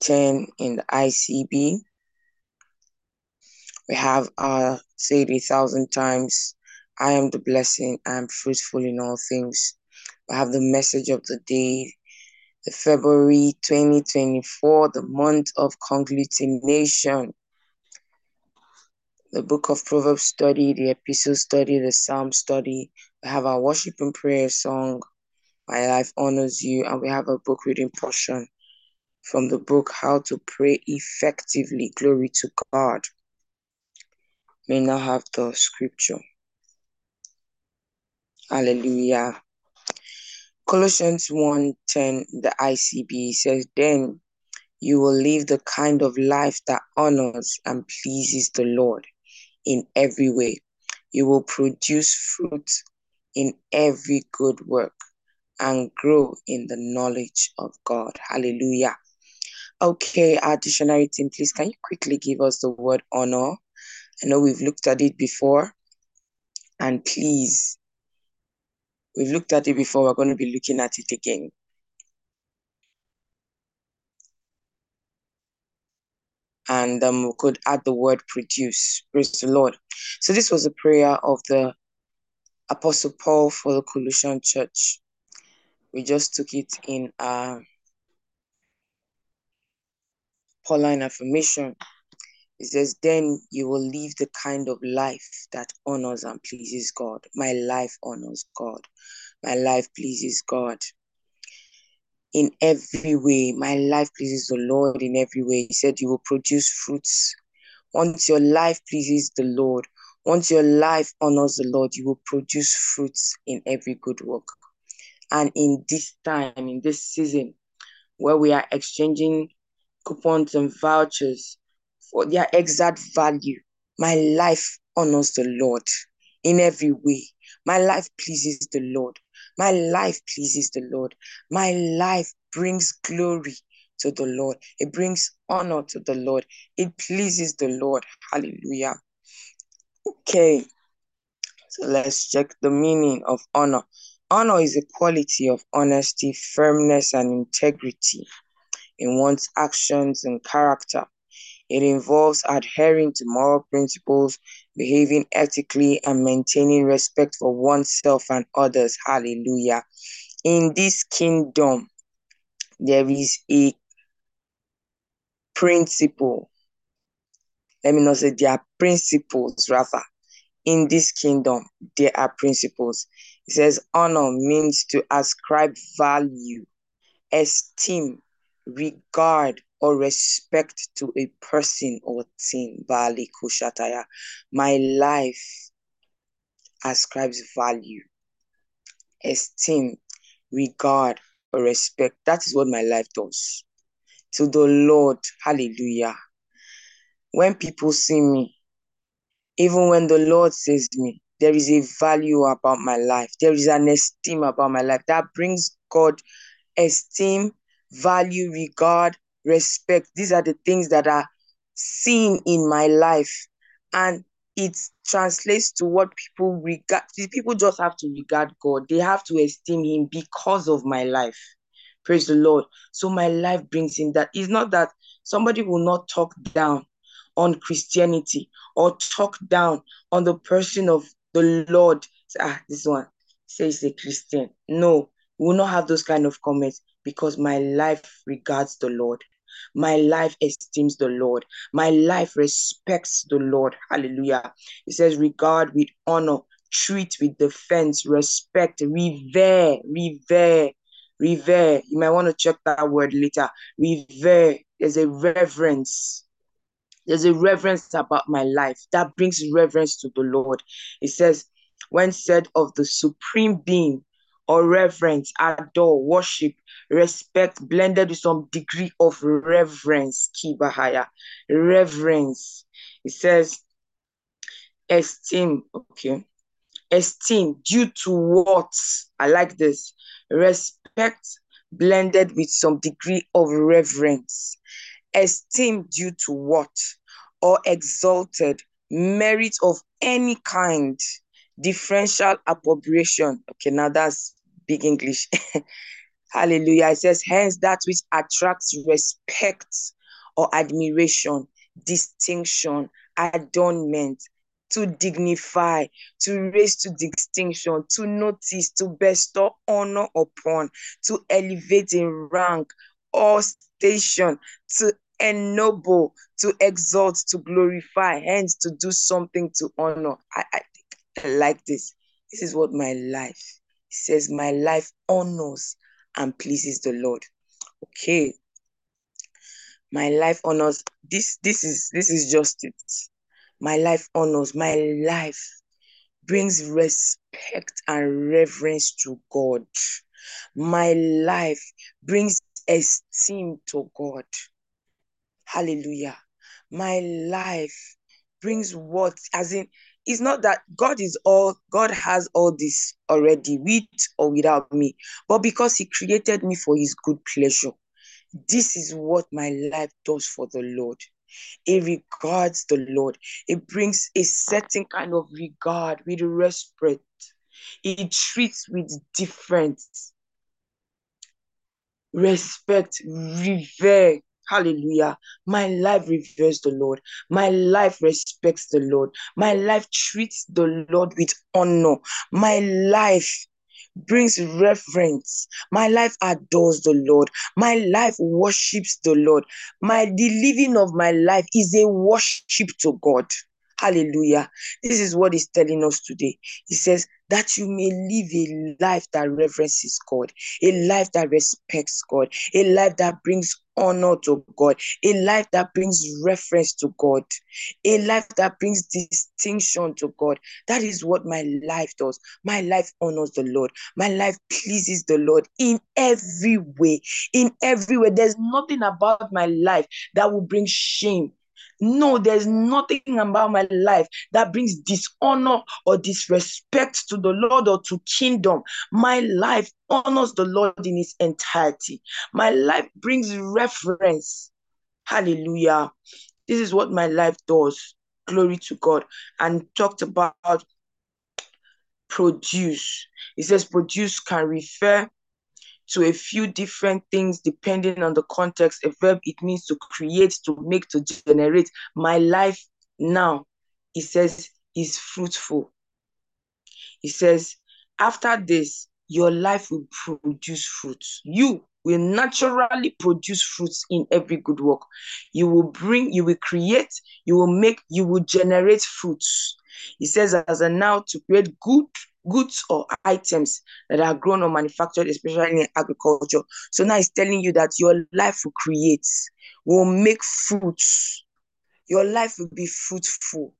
10 in the ICB. We have say it a thousand times. I am the blessing, I am fruitful in all things. We have the message of the day, the February 2024, the month of conglutination. The book of Proverbs study, the epistle study, the psalm study. We have our worship and prayer song, My Life Honors You, and we have a book reading portion from the book How to Pray Effectively. Glory to God. May now have the scripture. Hallelujah. Colossians 1:10, the ICB says, Then you will live the kind of life that honors and pleases the Lord in every way. You will produce fruit in every good work and grow in the knowledge of God. Hallelujah. Okay, our dictionary team, please can you quickly give us the word honor? I know we've looked at it before. And please, we've looked at it before, we're going to be looking at it again. And um, we could add the word produce. Praise the Lord. So this was a prayer of the Apostle Paul for the Colossian church. We just took it in uh, Pauline affirmation. It says, Then you will live the kind of life that honors and pleases God. My life honors God. My life pleases God. In every way, my life pleases the Lord in every way. He said, You will produce fruits. Once your life pleases the Lord, once your life honors the Lord, you will produce fruits in every good work. And in this time, in this season, where we are exchanging coupons and vouchers for their exact value, my life honors the Lord in every way. My life pleases the Lord. My life pleases the Lord. My life brings glory to the Lord. It brings honor to the Lord. It pleases the Lord. Hallelujah. Okay. So let's check the meaning of honor. Honor is a quality of honesty, firmness, and integrity in one's actions and character. It involves adhering to moral principles, behaving ethically, and maintaining respect for oneself and others. Hallelujah. In this kingdom, there is a principle. Let me not say there are principles, rather. In this kingdom, there are principles. It says honor means to ascribe value, esteem, regard, or respect to a person or thing. Bali Kushataya. My life ascribes value, esteem, regard, or respect. That is what my life does. To the Lord, hallelujah. When people see me, even when the Lord sees me, there is a value about my life. There is an esteem about my life that brings God esteem, value, regard, respect. These are the things that are seen in my life. And it translates to what people regard. People just have to regard God. They have to esteem Him because of my life. Praise the Lord. So my life brings in that. It's not that somebody will not talk down on Christianity or talk down on the person of the Lord. Ah, this one says a Christian. No, we will not have those kind of comments because my life regards the Lord. My life esteems the Lord. My life respects the Lord. Hallelujah. It says, regard with honor, treat with defense, respect, revere, revere, revere. You might want to check that word later. Revere. There's a reverence. There's a reverence about my life that brings reverence to the Lord. It says, when said of the supreme being, or reverence, adore, worship, respect, blended with some degree of reverence. Kibahaya. Reverence. It says, esteem. Okay. Esteem due to what? I like this. Respect blended with some degree of reverence. Esteem due to what? Or exalted merit of any kind differential appropriation. Okay, now that's big English. *laughs* Hallelujah. It says, hence that which attracts respect or admiration, distinction, adornment, to dignify, to raise to distinction, to notice, to bestow honor upon, to elevate in rank or station, to ennoble, to exalt, to glorify, hence to do something to honor. I, I, I like this. This is what my life says. My life honors and pleases the Lord. Okay. My life honors. This this is this is just it. My life honors. My life brings respect and reverence to God. My life brings esteem to God. Hallelujah. My life brings what, as in, it's not that God is all, God has all this already, with or without me, but because He created me for His good pleasure. This is what my life does for the Lord. It regards the Lord. It brings a certain kind of regard with respect. It treats with difference, respect, revere. Hallelujah. My life reveres the Lord. My life respects the Lord. My life treats the Lord with honor. My life brings reverence. My life adores the Lord. My life worships the Lord. My the living of my life is a worship to God. Hallelujah. This is what he's telling us today. He says that you may live a life that reverences God, a life that respects God, a life that brings honor to oh God, a life that brings reference to God, a life that brings distinction to God. That is what my life does. My life honors the Lord. My life pleases the Lord in every way. In every way. There's nothing about my life that will bring shame. No, there's nothing about my life that brings dishonor or disrespect to the Lord or to kingdom. My life honors the Lord in its entirety. My life brings reference. Hallelujah. This is what my life does. Glory to God. And talked about produce. It says produce can refer to a few different things depending on the context. A verb, it means to create, to make, to generate. My life now, it says, is fruitful. It says, after this, your life will produce fruits. You will naturally produce fruits in every good work. You will bring, you will create, you will make, you will generate fruits. He says, as a now to create good goods or items that are grown or manufactured, especially in agriculture. So now it's telling you that your life will create, will make fruits. Your life will be fruitful.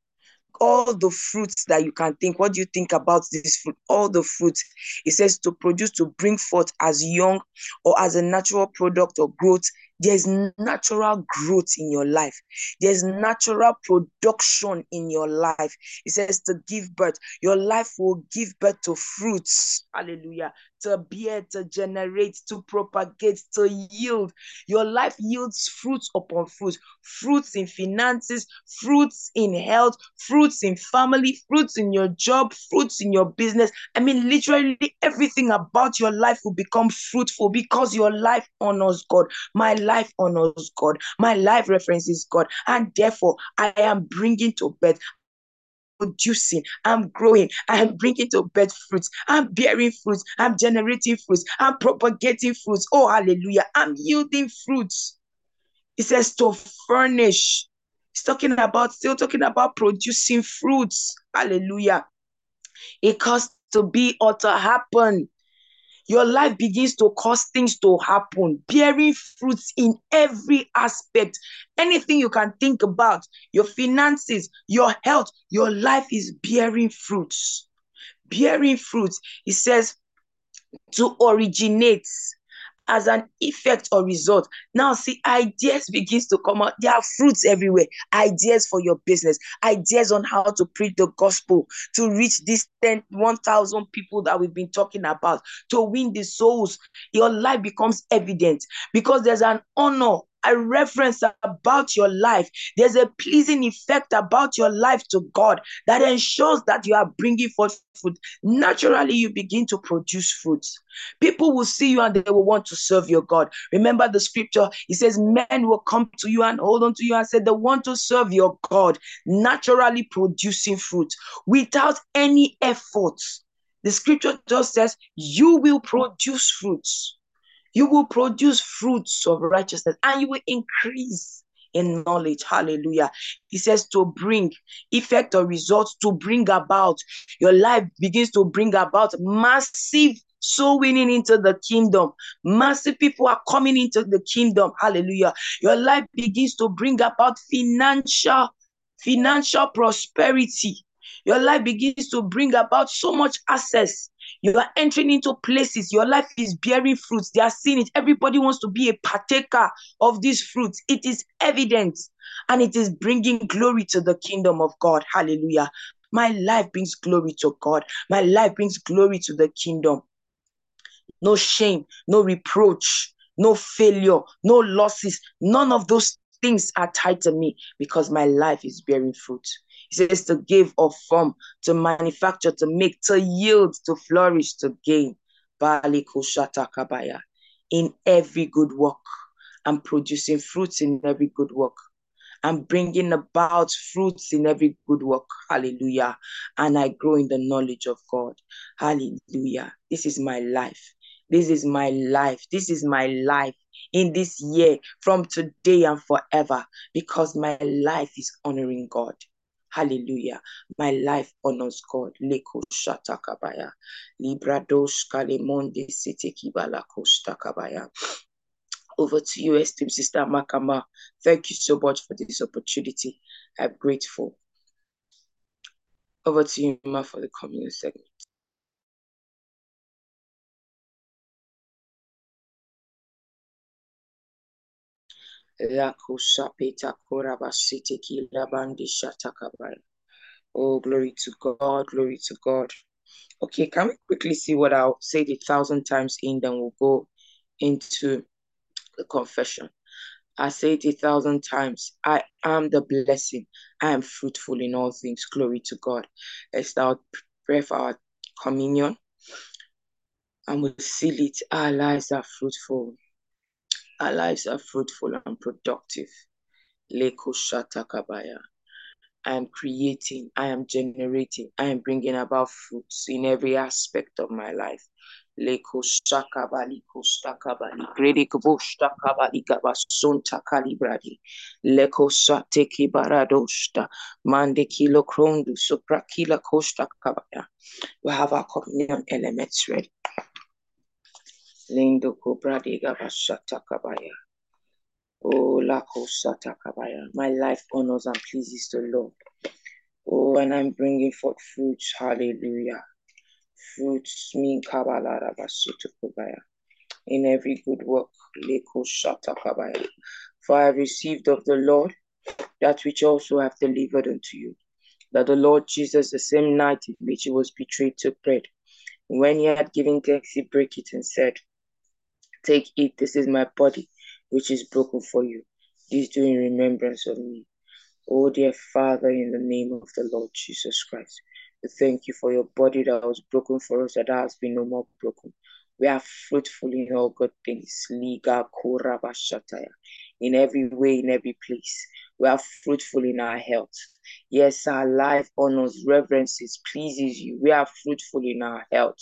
All the fruits that you can think. What do you think about this fruit? All the fruits. It says to produce, to bring forth as young or as a natural product or growth. There's natural growth in your life. There's natural production in your life. It says to give birth. Your life will give birth to fruits. Hallelujah. To bear, to generate, to propagate, to yield. Your life yields fruits upon fruits. Fruits in finances, fruits in health, fruits in family, fruits in your job, fruits in your business. I mean, literally everything about your life will become fruitful because your life honors God. My life honors God. My life references God. And therefore, I am bringing to birth producing, I'm growing, I'm bringing to birth fruits, I'm bearing fruits, I'm generating fruits, I'm propagating fruits. Oh, hallelujah, I'm yielding fruits. It says to furnish. It's talking about, still talking about producing fruits. Hallelujah. It caused to be or to happen. Your life begins to cause things to happen, bearing fruits in every aspect. Anything you can think about, your finances, your health, your life is bearing fruits. Bearing fruits. It says to originate as an effect or result. Now, see, ideas begins to come out. There are fruits everywhere. Ideas for your business, ideas on how to preach the gospel, to reach this 10, 1,000 people that we've been talking about, to win the souls. Your life becomes evident because there's an honor a reference about your life. There's a pleasing effect about your life to God that ensures that you are bringing forth fruit. Naturally, you begin to produce fruits. People will see you and they will want to serve your God. Remember the scripture, it says, Men will come to you and hold on to you and say they want to serve your God, naturally producing fruit without any effort. The scripture just says, You will produce fruits. You will produce fruits of righteousness and you will increase in knowledge. Hallelujah. He says to bring effect or results to bring about. Your life begins to bring about massive soul winning into the kingdom. Massive people are coming into the kingdom. Hallelujah. Your life begins to bring about financial financial prosperity. Your life begins to bring about so much access you are entering into places. Your life is bearing fruits. They are seeing it. Everybody wants to be a partaker of these fruits. It is evident and it is bringing glory to the kingdom of God. Hallelujah. My life brings glory to God. My life brings glory to the kingdom. No shame, no reproach, no failure, no losses. None of those things are tied to me because my life is bearing fruit. He says to give or form, to manufacture, to make, to yield, to flourish, to gain. In every good work. I'm producing fruits in every good work. I'm bringing about fruits in every good work. Hallelujah. And I grow in the knowledge of God. Hallelujah. This is my life. This is my life. This is my life in this year from today and forever because my life is honoring God. Hallelujah. My life honors God. Leko shatakabaya. Libradosh kalemonde sete kibala kabaya. Over to you, esteemed sister Makama. Thank you so much for this opportunity. I'm grateful. Over to you, Ma, for the communion segment. Oh, glory to God, glory to God. Okay, can we quickly see what I'll say it a thousand times in, then we'll go into the confession. I say it a thousand times. I am the blessing. I am fruitful in all things. Glory to God. Let's now pray for our communion. And we seal it. Our lives are fruitful. Our lives are fruitful and productive. Leko Shatakabaya. I am creating, I am generating, I am bringing about fruits in every aspect of my life. Leko Shakabali Kostakabali, Gabasunta Kalibradi, Leko Sateki Kilo Krondu, Suprakila Kostakabaya. We have our communion elements ready. Lindo Kobradi Gabashatakabaya. Oh, Kabaya. My life honors and pleases the Lord. Oh, and I'm bringing forth fruits. Hallelujah. Fruits mean Kabbalah Kabaya. In every good work, Leko Kabaya. For I have received of the Lord that which also I have delivered unto you. That the Lord Jesus, the same night in which he was betrayed, took bread. When he had given thanks, he broke it and said, Take it, this is my body, which is broken for you. This do in remembrance of me. Oh, dear Father, in the name of the Lord Jesus Christ, we thank you for your body that was broken for us, that has been no more broken. We are fruitful in all good things. In every way, in every place. We are fruitful in our health. Yes, our life honors, reverences, pleases you. We are fruitful in our health.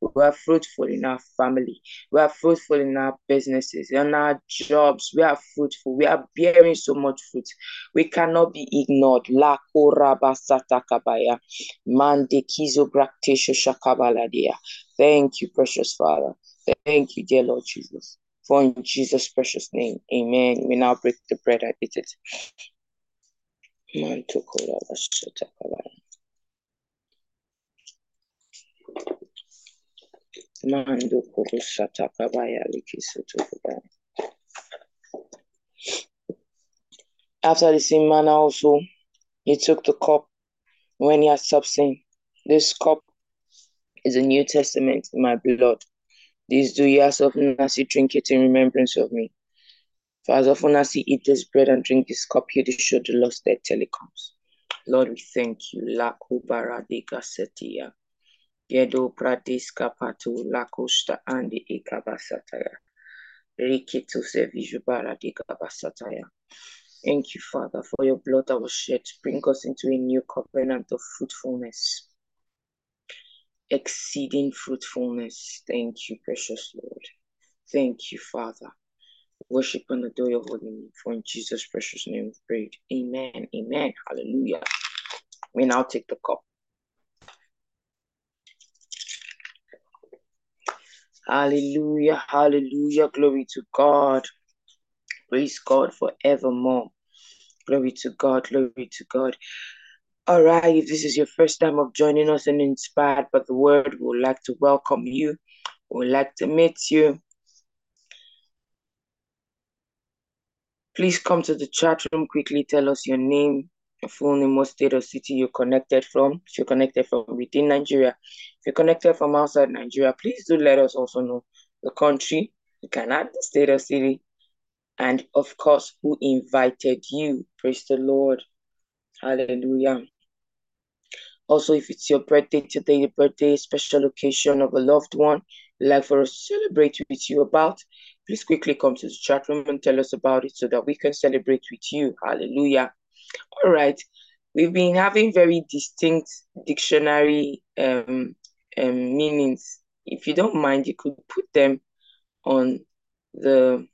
We are fruitful in our family. We are fruitful in our businesses, in our jobs. We are fruitful. We are bearing so much fruit. We cannot be ignored. La kabaya. Mande kizo. Thank you, precious Father. Thank you, dear Lord Jesus. For in Jesus' precious name, amen. We now break the bread. I eat it. Mantukura kabaya. Mando Kurusata Kabaya After the same manner also, he took the cup when he had stopped saying, This cup is a New Testament in my blood. This do ye as often as you drink it in remembrance of me. For as often as he eat this bread and drink this cup, he show the lost dead telecoms. Lord, we thank you. Gedo pradiska patu lakusta andi ikabasataya. Rikitu seviju baradika basataya. Thank you, Father, for your blood that was shed to bring us into a new covenant of fruitfulness, exceeding fruitfulness. Thank you, precious Lord. Thank you, Father. Worship and adore your holy name. For in Jesus' precious name we pray. Amen. Amen. Hallelujah. We now take the cup. Hallelujah. Hallelujah. Glory to God. Praise God forevermore. Glory to God. Glory to God. All right, if this is your first time of joining us and Inspired by the Word, we would like to welcome you. We would like to meet you. Please come to the chat room quickly. Tell us your name, your full name, what state or city you're connected from. If you're connected from within Nigeria, you're connected from outside Nigeria, please do let us also know the country. You can add the state or city. And of course, who invited you. Praise the Lord. Hallelujah. Also, if it's your birthday today, birthday, special occasion of a loved one, like for us to celebrate with you about, please quickly come to the chat room and tell us about it so that we can celebrate with you. Hallelujah. All right. We've been having very distinct dictionary um, um, meanings. If you don't mind, you could put them on the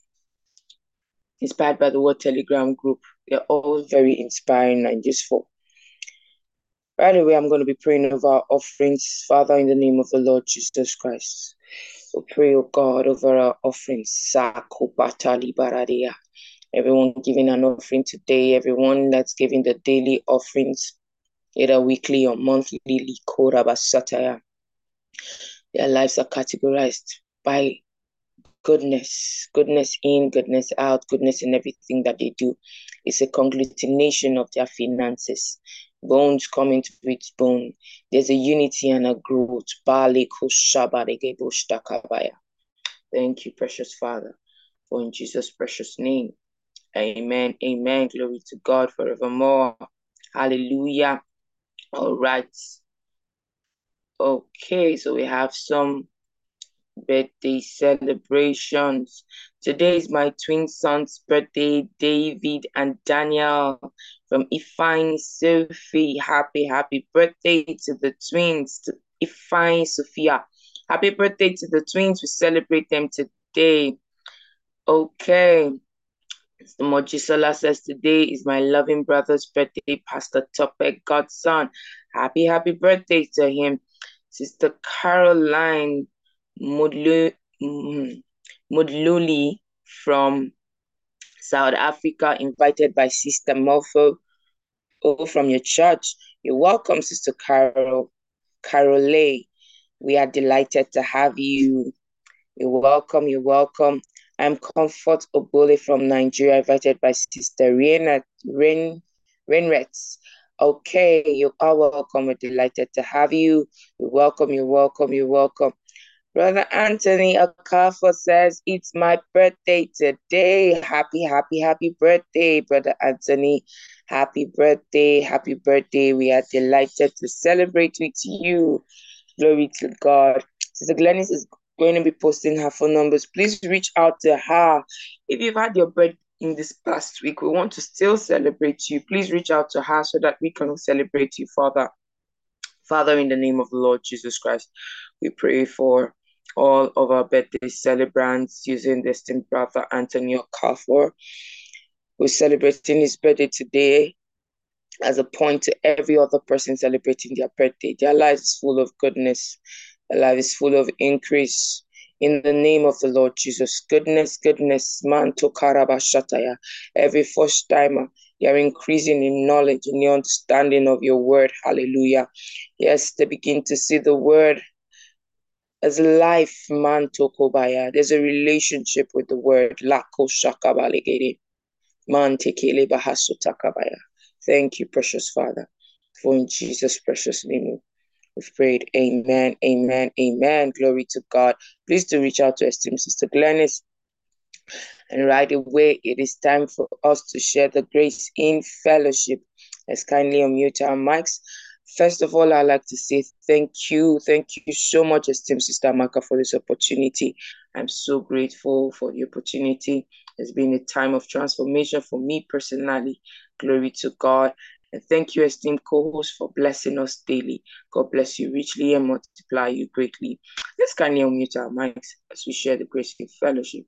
Inspired by the Word Telegram group. They're all very inspiring and useful. Right away, I'm going to be praying over our offerings, Father, in the name of the Lord Jesus Christ. We pray, O God, over our offerings. Everyone giving an offering today, everyone that's giving the daily offerings, either weekly or monthly, their lives are categorized by goodness, goodness in, goodness out, goodness in everything that they do. It's a conglomeration of their finances. Bones coming to its bone. There's a unity and a growth. Thank you, precious Father, for in Jesus' precious name. Amen. Amen. Glory to God forevermore. Hallelujah. All right. Okay, so we have some birthday celebrations. Today is my twin son's birthday, David and Daniel from Ifine Sophie. Happy, happy birthday to the twins, to Ifine Sophia. Happy birthday to the twins. We celebrate them today. Okay. The Mojisola says today is my loving brother's birthday, Pastor Topek Godson. Happy, happy birthday to him. Sister Caroline Mudluli mm-hmm, from South Africa, invited by Sister oh, from your church. You're welcome, Sister Carol. Carole. We are delighted to have you. You're welcome. You're welcome. I'm Comfort Obole from Nigeria, invited by Sister Rain, Rain. Okay, you are welcome. We're delighted to have you. You're welcome. You're welcome. You're welcome. Brother Anthony Akafo says, It's my birthday today. Happy, happy, happy birthday, Brother Anthony. Happy birthday, happy birthday. We are delighted to celebrate with you. Glory to God. Sister Glennis is going to be posting her phone numbers. Please reach out to her. If you've had your birthday in this past week, we want to still celebrate you. Please reach out to her so that we can celebrate you, Father. Father, in the name of the Lord Jesus Christ, we pray for all of our birthday celebrants using this esteemed brother Antonio Kafor, who's celebrating his birthday today as a point to every other person celebrating their birthday. Their life is full of goodness. Their life is full of increase. In the name of the Lord Jesus, goodness, goodness, man to karabashataya. Every first timer, you're increasing in knowledge and the understanding of your word. Hallelujah. Yes, they begin to see the word as life, man tokobaya. There's a relationship with the word. Lako shakabalegere. Man tekele bahasutakabaya. Thank you, precious Father. For in Jesus' precious name we've prayed. Amen. Amen. Amen. Glory to God. Please do reach out to esteemed Sister Glennis And right away, it is time for us to share the grace in fellowship. Let's kindly unmute our mics. First of all, I'd like to say thank you. Thank you so much, esteemed Sister Maka, for this opportunity. I'm so grateful for the opportunity. It's been a time of transformation for me personally. Glory to God. And thank you, esteemed co-host, for blessing us daily. God bless you richly and multiply you greatly. Let's kindly unmute our mics as we share the grace in fellowship.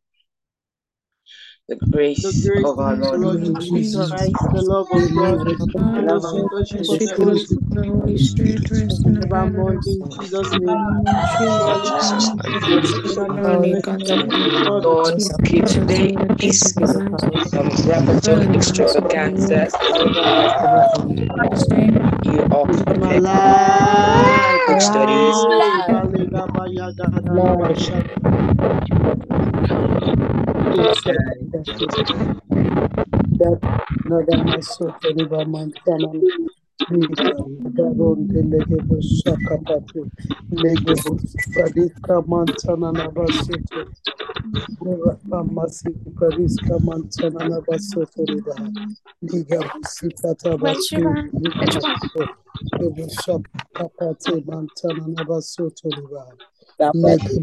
The grace, The grace of our Lord Lord Lord Jesus Jesus Christ, the love of God, God, and the love sweet of fellowship of the Holy fellowship Spirit, of the Holy Spirit rest and abide with evermore us. in Jesus' name. Now, Jesus, Jesus Christ. goodness and surely mercy God's shall goodness follow us Lord, will okay, today the days of is our lives. rapid Dwell the house of the Lord extravaganzas. His. You are alive. Good studies. Hey, Balegabaya-gadadabasha. that nada masoto riba mantana Nika daron delege bo shaka pate lege bo pradika mantana na basoto rapa pradika mantana na basoto liga sikata Which bashi one? Which one? lege shaka pate mantana na basoto riba lege